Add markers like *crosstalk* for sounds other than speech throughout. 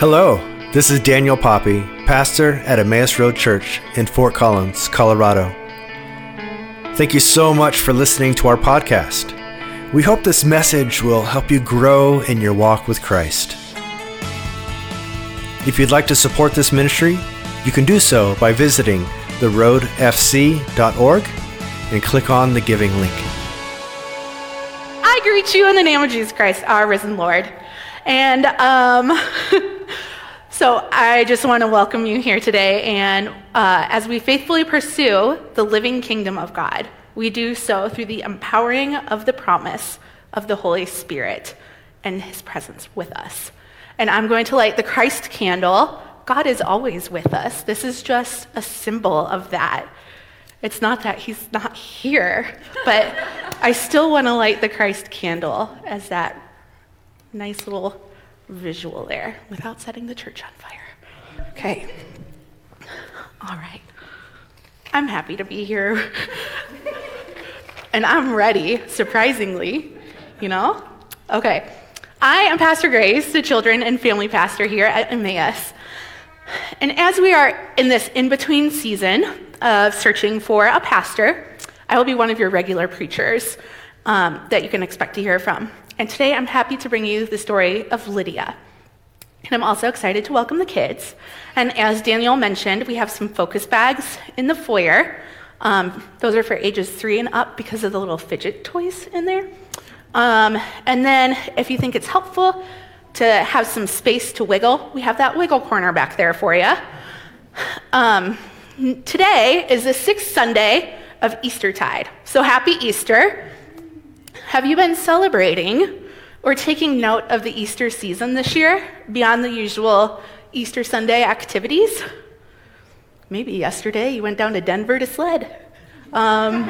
Hello, this is Daniel Poppy, pastor at Emmaus Road Church in Fort Collins, Colorado. Thank you so much for listening to our podcast. We hope this message will help you grow in your walk with Christ. If you'd like to support this ministry, you can do so by visiting theroadfc.org and click on the giving link. I greet you in the name of Jesus Christ, our risen Lord. And um, *laughs* so I just want to welcome you here today. And uh, as we faithfully pursue the living kingdom of God, we do so through the empowering of the promise of the Holy Spirit and his presence with us. And I'm going to light the Christ candle. God is always with us. This is just a symbol of that. It's not that he's not here, but I still want to light the Christ candle as that nice little visual there without setting the church on fire. Okay. All right. I'm happy to be here. *laughs* and I'm ready, surprisingly, you know? Okay. I am Pastor Grace, the children and family pastor here at Emmaus. And as we are in this in between season of searching for a pastor, I will be one of your regular preachers um, that you can expect to hear from. And today I'm happy to bring you the story of Lydia. And I'm also excited to welcome the kids. And as Daniel mentioned, we have some focus bags in the foyer. Um, those are for ages three and up because of the little fidget toys in there. Um, and then, if you think it's helpful to have some space to wiggle, we have that wiggle corner back there for you. Um, today is the sixth Sunday of Eastertide. So, happy Easter. Have you been celebrating or taking note of the Easter season this year beyond the usual Easter Sunday activities? Maybe yesterday you went down to Denver to sled. Um,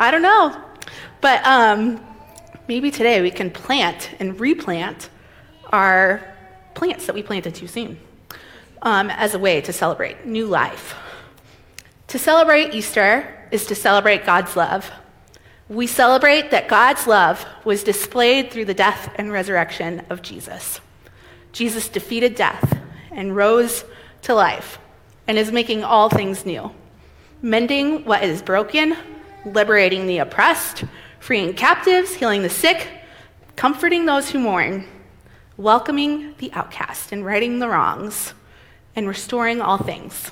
I don't know. But um, maybe today we can plant and replant our plants that we planted too soon um, as a way to celebrate new life. To celebrate Easter is to celebrate God's love we celebrate that God's love was displayed through the death and resurrection of Jesus. Jesus defeated death and rose to life and is making all things new, mending what is broken, liberating the oppressed, freeing captives, healing the sick, comforting those who mourn, welcoming the outcast and righting the wrongs, and restoring all things.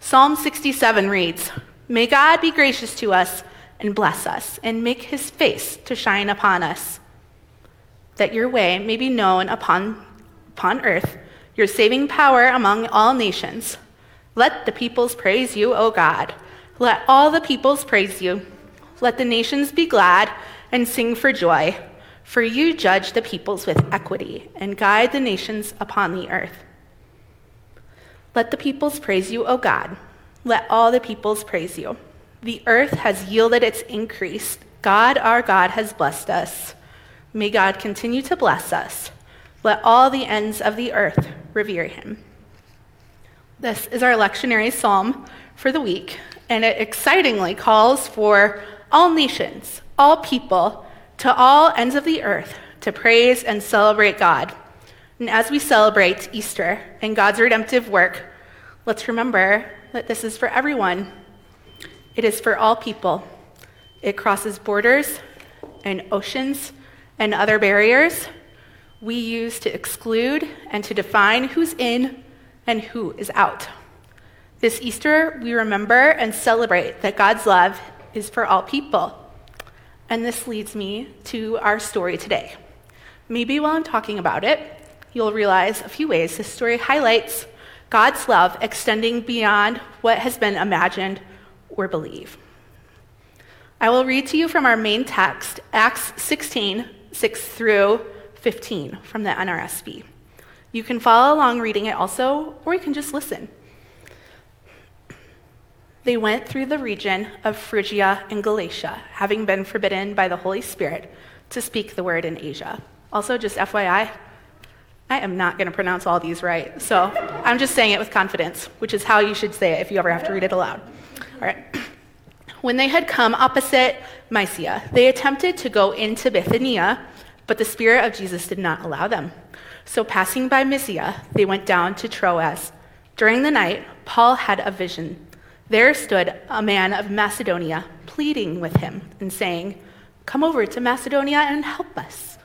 Psalm 67 reads May God be gracious to us and bless us, and make his face to shine upon us, that your way may be known upon, upon earth, your saving power among all nations. Let the peoples praise you, O God. Let all the peoples praise you. Let the nations be glad and sing for joy, for you judge the peoples with equity and guide the nations upon the earth. Let the peoples praise you, O God. Let all the peoples praise you. The earth has yielded its increase. God, our God, has blessed us. May God continue to bless us. Let all the ends of the earth revere him. This is our lectionary psalm for the week, and it excitingly calls for all nations, all people, to all ends of the earth to praise and celebrate God. And as we celebrate Easter and God's redemptive work, let's remember that this is for everyone it is for all people. It crosses borders and oceans and other barriers we use to exclude and to define who's in and who is out. This Easter, we remember and celebrate that God's love is for all people. And this leads me to our story today. Maybe while I'm talking about it, you'll realize a few ways this story highlights God's love extending beyond what has been imagined or believe. I will read to you from our main text, Acts 16, 6 through 15 from the NRSV. You can follow along reading it also, or you can just listen. They went through the region of Phrygia and Galatia, having been forbidden by the Holy Spirit to speak the word in Asia. Also, just FYI, I am not going to pronounce all these right, so I'm just saying it with confidence, which is how you should say it if you ever have to read it aloud. All right. *clears throat* When they had come opposite Mysia, they attempted to go into Bithynia, But the Spirit of Jesus did not allow them. So, passing by Mysia, they went down to Troas. During the night, Paul had a vision. There stood a man of Macedonia, pleading with him and saying, Come over to Macedonia and help us.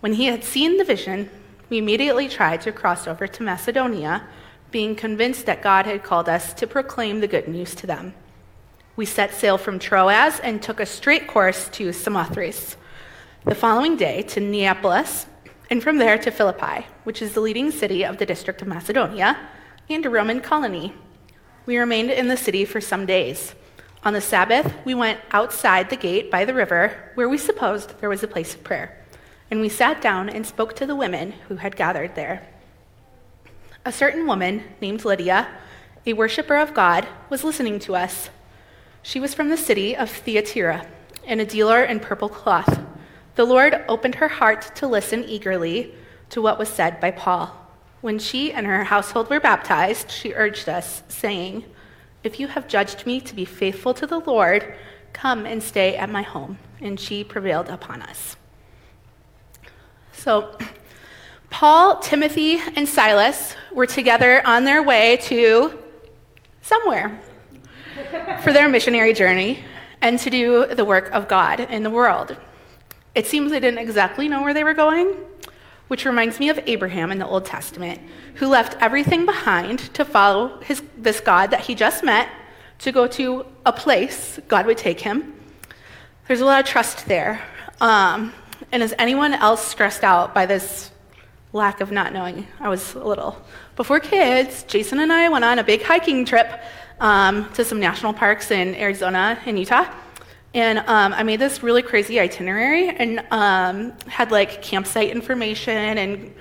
When he had seen the vision, we immediately tried to cross over to Macedonia, being convinced that God had called us to proclaim the good news to them. We set sail from Troas and took a straight course to Samothrace. The following day to Neapolis, and from there to Philippi, which is the leading city of the district of Macedonia and a Roman colony. We remained in the city for some days. On the Sabbath, we went outside the gate by the river, where we supposed there was a place of prayer, and we sat down and spoke to the women who had gathered there. A certain woman named Lydia, a worshiper of God, was listening to us. She was from the city of Thyatira and a dealer in purple cloth. The Lord opened her heart to listen eagerly to what was said by Paul. When she and her household were baptized, she urged us, saying, If you have judged me to be faithful to the Lord, come and stay at my home. And she prevailed upon us. So, Paul, Timothy, and Silas were together on their way to somewhere for their missionary journey and to do the work of God in the world. It seems they didn't exactly know where they were going, which reminds me of Abraham in the Old Testament, who left everything behind to follow his, this God that he just met to go to a place God would take him. There's a lot of trust there. Um, and is anyone else stressed out by this lack of not knowing? I was a little. Before kids, Jason and I went on a big hiking trip um, to some national parks in Arizona and Utah. And um, I made this really crazy itinerary and um, had like campsite information and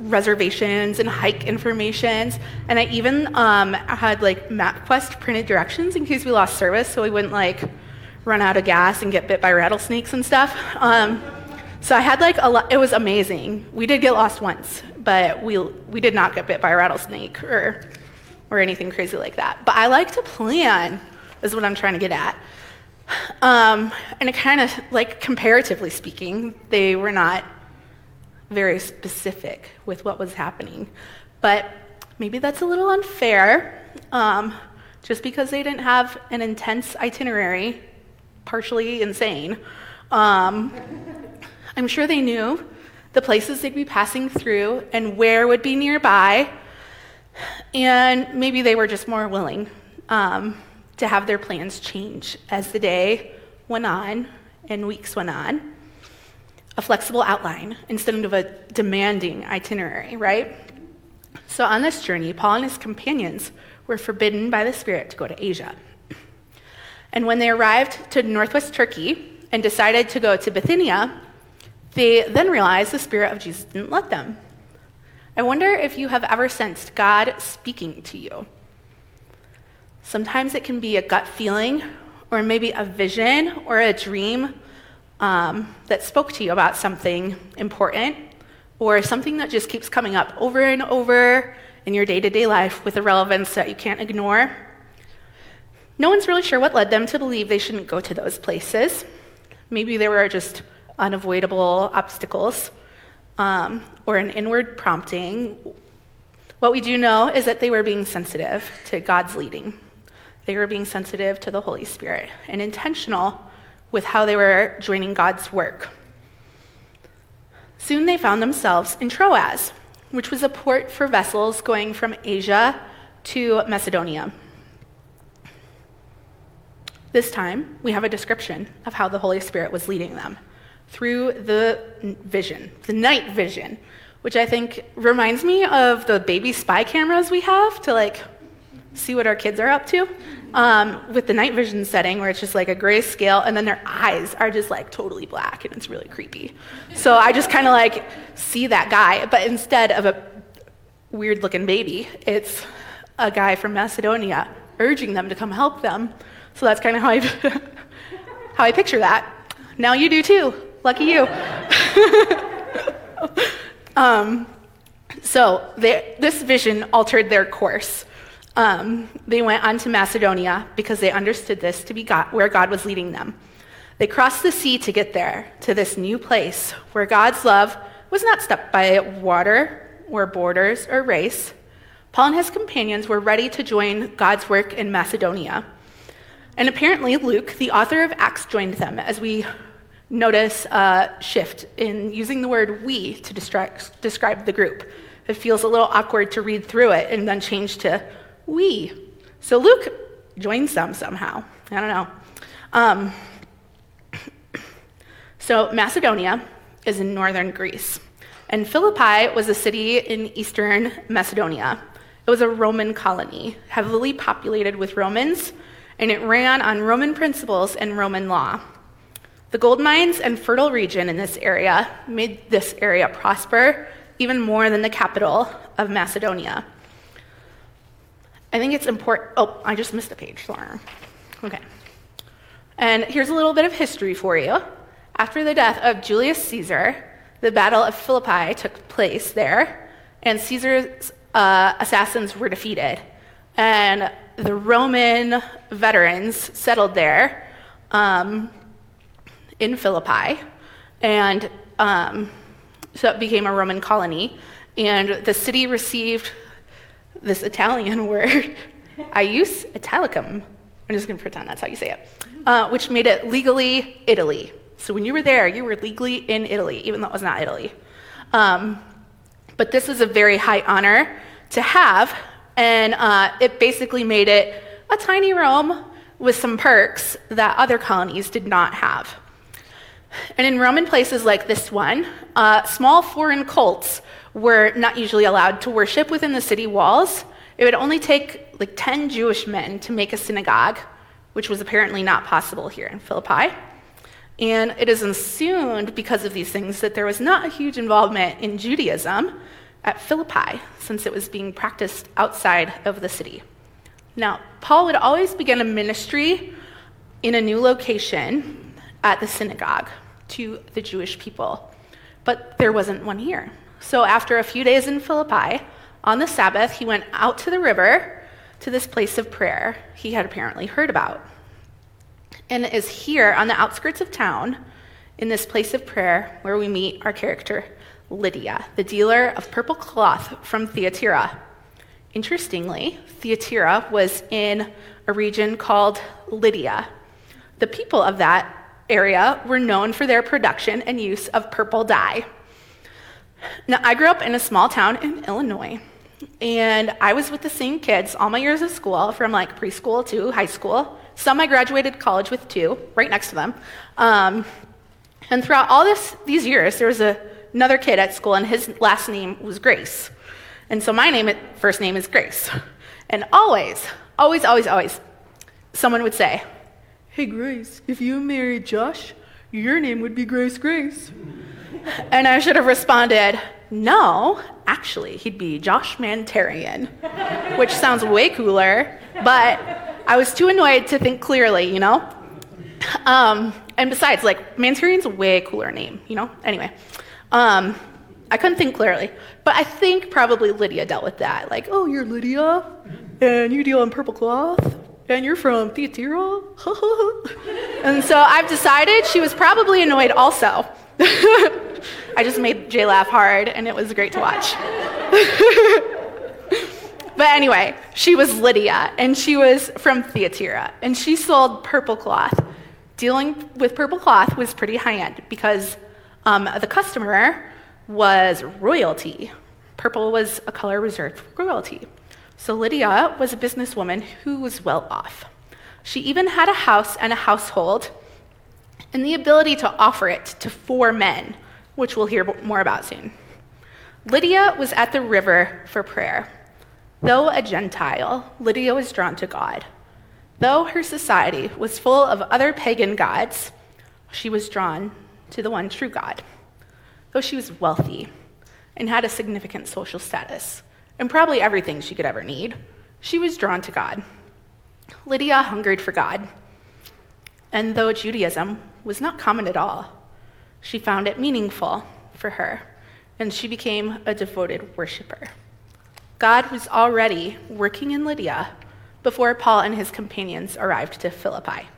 reservations and hike informations. And I even um, had like MapQuest printed directions in case we lost service so we wouldn't like run out of gas and get bit by rattlesnakes and stuff. Um, so I had like a lot, it was amazing. We did get lost once, but we, we did not get bit by a rattlesnake or, or anything crazy like that. But I like to plan, is what I'm trying to get at. Um, and it kind of, like, comparatively speaking, they were not very specific with what was happening. But maybe that's a little unfair. Um, just because they didn't have an intense itinerary, partially insane, um, I'm sure they knew the places they'd be passing through and where would be nearby. And maybe they were just more willing. Um, to have their plans change as the day went on and weeks went on. A flexible outline instead of a demanding itinerary, right? So on this journey, Paul and his companions were forbidden by the Spirit to go to Asia. And when they arrived to northwest Turkey and decided to go to Bithynia, they then realized the Spirit of Jesus didn't let them. I wonder if you have ever sensed God speaking to you. Sometimes it can be a gut feeling, or maybe a vision or a dream um, that spoke to you about something important, or something that just keeps coming up over and over in your day to day life with a relevance that you can't ignore. No one's really sure what led them to believe they shouldn't go to those places. Maybe there were just unavoidable obstacles um, or an inward prompting. What we do know is that they were being sensitive to God's leading. They were being sensitive to the Holy Spirit and intentional with how they were joining God's work. Soon they found themselves in Troas, which was a port for vessels going from Asia to Macedonia. This time, we have a description of how the Holy Spirit was leading them through the vision, the night vision, which I think reminds me of the baby spy cameras we have to like see what our kids are up to um, with the night vision setting where it's just like a gray scale and then their eyes are just like totally black and it's really creepy. So i just kind of like see that guy but instead of a weird looking baby it's a guy from macedonia urging them to come help them. So that's kind of how i *laughs* how i picture that. Now you do too lucky you *laughs* um, so they, this vision altered their course um, they went on to Macedonia because they understood this to be God, where God was leading them. They crossed the sea to get there, to this new place where God's love was not stopped by water or borders or race. Paul and his companions were ready to join God's work in Macedonia. And apparently, Luke, the author of Acts, joined them as we notice a shift in using the word we to describe the group. It feels a little awkward to read through it and then change to we. So Luke joins them somehow. I don't know. Um, *coughs* so, Macedonia is in northern Greece, and Philippi was a city in eastern Macedonia. It was a Roman colony, heavily populated with Romans, and it ran on Roman principles and Roman law. The gold mines and fertile region in this area made this area prosper even more than the capital of Macedonia. I think it's important. Oh, I just missed a page. Sorry. Okay. And here's a little bit of history for you. After the death of Julius Caesar, the Battle of Philippi took place there, and Caesar's uh, assassins were defeated. And the Roman veterans settled there um, in Philippi, and um, so it became a Roman colony. And the city received this Italian *laughs* word, ius Italicum. I'm just going to pretend that's how you say it, uh, which made it legally Italy. So when you were there, you were legally in Italy, even though it was not Italy. Um, but this is a very high honor to have, and uh, it basically made it a tiny Rome with some perks that other colonies did not have. And in Roman places like this one, uh, small foreign cults were not usually allowed to worship within the city walls. It would only take like 10 Jewish men to make a synagogue, which was apparently not possible here in Philippi. And it is assumed because of these things that there was not a huge involvement in Judaism at Philippi, since it was being practiced outside of the city. Now, Paul would always begin a ministry in a new location at the synagogue to the Jewish people, but there wasn't one here. So, after a few days in Philippi, on the Sabbath, he went out to the river to this place of prayer he had apparently heard about and is here on the outskirts of town in this place of prayer where we meet our character, Lydia, the dealer of purple cloth from Thyatira. Interestingly, Thyatira was in a region called Lydia. The people of that area were known for their production and use of purple dye. Now, I grew up in a small town in Illinois, and I was with the same kids all my years of school, from like preschool to high school. Some I graduated college with too, right next to them. Um, and throughout all this, these years, there was a, another kid at school, and his last name was Grace. And so my name, first name is Grace. And always, always, always, always, someone would say, Hey, Grace, if you married Josh, your name would be Grace Grace. And I should have responded, No, actually, he'd be Josh Mantarian, which sounds way cooler, but I was too annoyed to think clearly, you know? Um, and besides, like, Mantarian's a way cooler name, you know? Anyway, um, I couldn't think clearly. But I think probably Lydia dealt with that. Like, oh, you're Lydia, and you deal in purple cloth, and you're from Thyatira? *laughs* and so I've decided she was probably annoyed also. *laughs* I just made Jay laugh hard, and it was great to watch. *laughs* But anyway, she was Lydia, and she was from Thyatira, and she sold purple cloth. Dealing with purple cloth was pretty high end because um, the customer was royalty. Purple was a color reserved for royalty. So Lydia was a businesswoman who was well off. She even had a house and a household and the ability to offer it to four men, which we'll hear more about soon. Lydia was at the river for prayer. Though a Gentile, Lydia was drawn to God. Though her society was full of other pagan gods, she was drawn to the one true God. Though she was wealthy and had a significant social status, and probably everything she could ever need, she was drawn to God. Lydia hungered for God. And though Judaism was not common at all, she found it meaningful for her, and she became a devoted worshiper. God was already working in Lydia before Paul and his companions arrived to Philippi.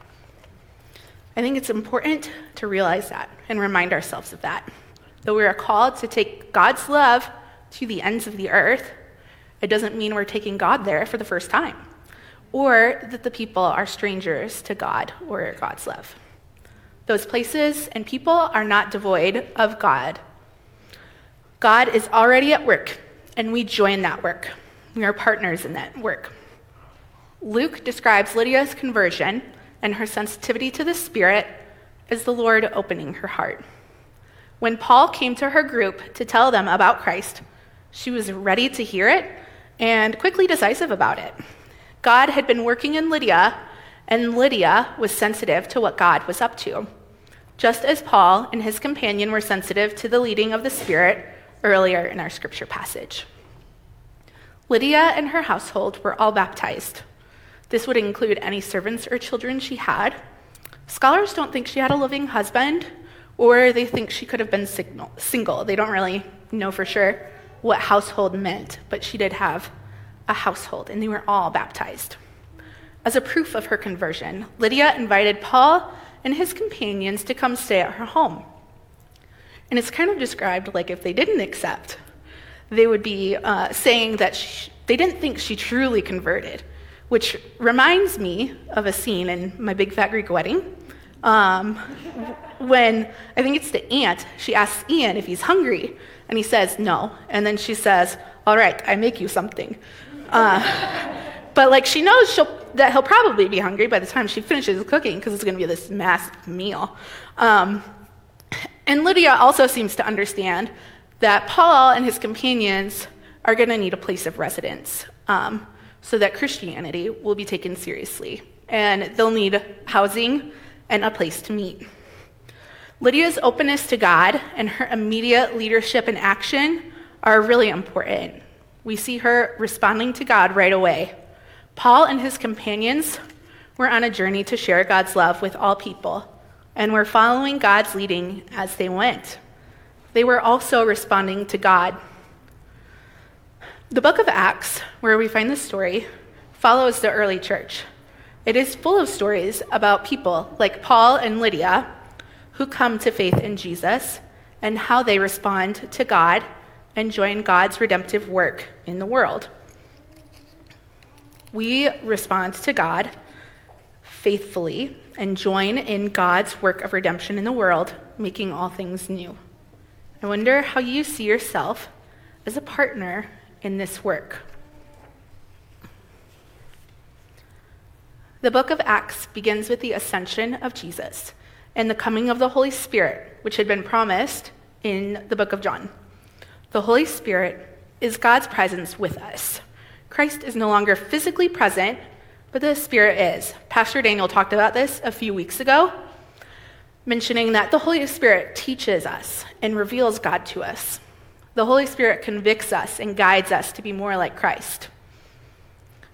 I think it's important to realize that and remind ourselves of that. That we are called to take God's love to the ends of the earth, it doesn't mean we're taking God there for the first time, or that the people are strangers to God or God's love. Those places and people are not devoid of God. God is already at work, and we join that work. We are partners in that work. Luke describes Lydia's conversion and her sensitivity to the Spirit as the Lord opening her heart. When Paul came to her group to tell them about Christ, she was ready to hear it and quickly decisive about it. God had been working in Lydia, and Lydia was sensitive to what God was up to, just as Paul and his companion were sensitive to the leading of the Spirit earlier in our scripture passage. Lydia and her household were all baptized. This would include any servants or children she had. Scholars don't think she had a living husband, or they think she could have been single. They don't really know for sure what household meant, but she did have a household, and they were all baptized. As a proof of her conversion, Lydia invited Paul and his companions to come stay at her home. And it's kind of described like if they didn't accept, they would be uh, saying that she, they didn't think she truly converted which reminds me of a scene in my big fat Greek wedding. Um, when I think it's the aunt, she asks Ian if he's hungry, and he says no. And then she says, All right, I make you something. Uh, but like she knows that he'll probably be hungry by the time she finishes cooking because it's going to be this massive meal. Um, and Lydia also seems to understand that Paul and his companions are going to need a place of residence. Um, so that Christianity will be taken seriously, and they'll need housing and a place to meet. Lydia's openness to God and her immediate leadership and action are really important. We see her responding to God right away. Paul and his companions were on a journey to share God's love with all people, and were following God's leading as they went. They were also responding to God the book of Acts, where we find this story, follows the early church. It is full of stories about people like Paul and Lydia who come to faith in Jesus and how they respond to God and join God's redemptive work in the world. We respond to God faithfully and join in God's work of redemption in the world, making all things new. I wonder how you see yourself as a partner in this work. The book of Acts begins with the ascension of Jesus and the coming of the Holy Spirit, which had been promised in the book of John. The Holy Spirit is God's presence with us. Christ is no longer physically present, but the Spirit is. Pastor Daniel talked about this a few weeks ago, mentioning that the Holy Spirit teaches us and reveals God to us. The Holy Spirit convicts us and guides us to be more like Christ.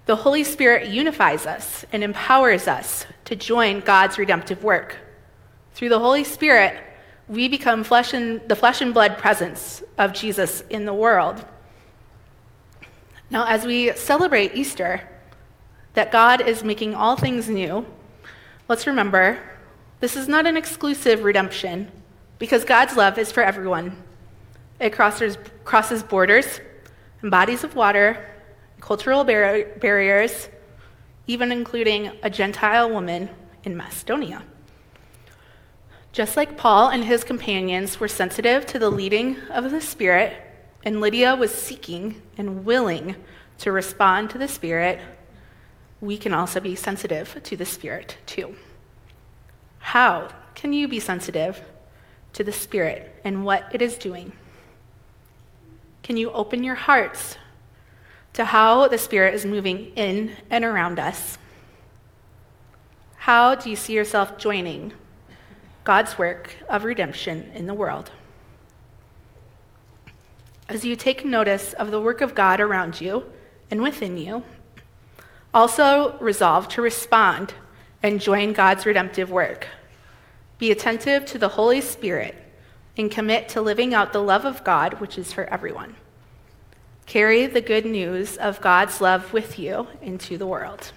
The Holy Spirit unifies us and empowers us to join God's redemptive work. Through the Holy Spirit, we become flesh and, the flesh and blood presence of Jesus in the world. Now, as we celebrate Easter, that God is making all things new, let's remember this is not an exclusive redemption because God's love is for everyone. It crosses, crosses borders and bodies of water, cultural bar- barriers, even including a Gentile woman in Macedonia. Just like Paul and his companions were sensitive to the leading of the Spirit, and Lydia was seeking and willing to respond to the Spirit, we can also be sensitive to the Spirit too. How can you be sensitive to the Spirit and what it is doing? Can you open your hearts to how the Spirit is moving in and around us? How do you see yourself joining God's work of redemption in the world? As you take notice of the work of God around you and within you, also resolve to respond and join God's redemptive work. Be attentive to the Holy Spirit and commit to living out the love of God, which is for everyone. Carry the good news of God's love with you into the world.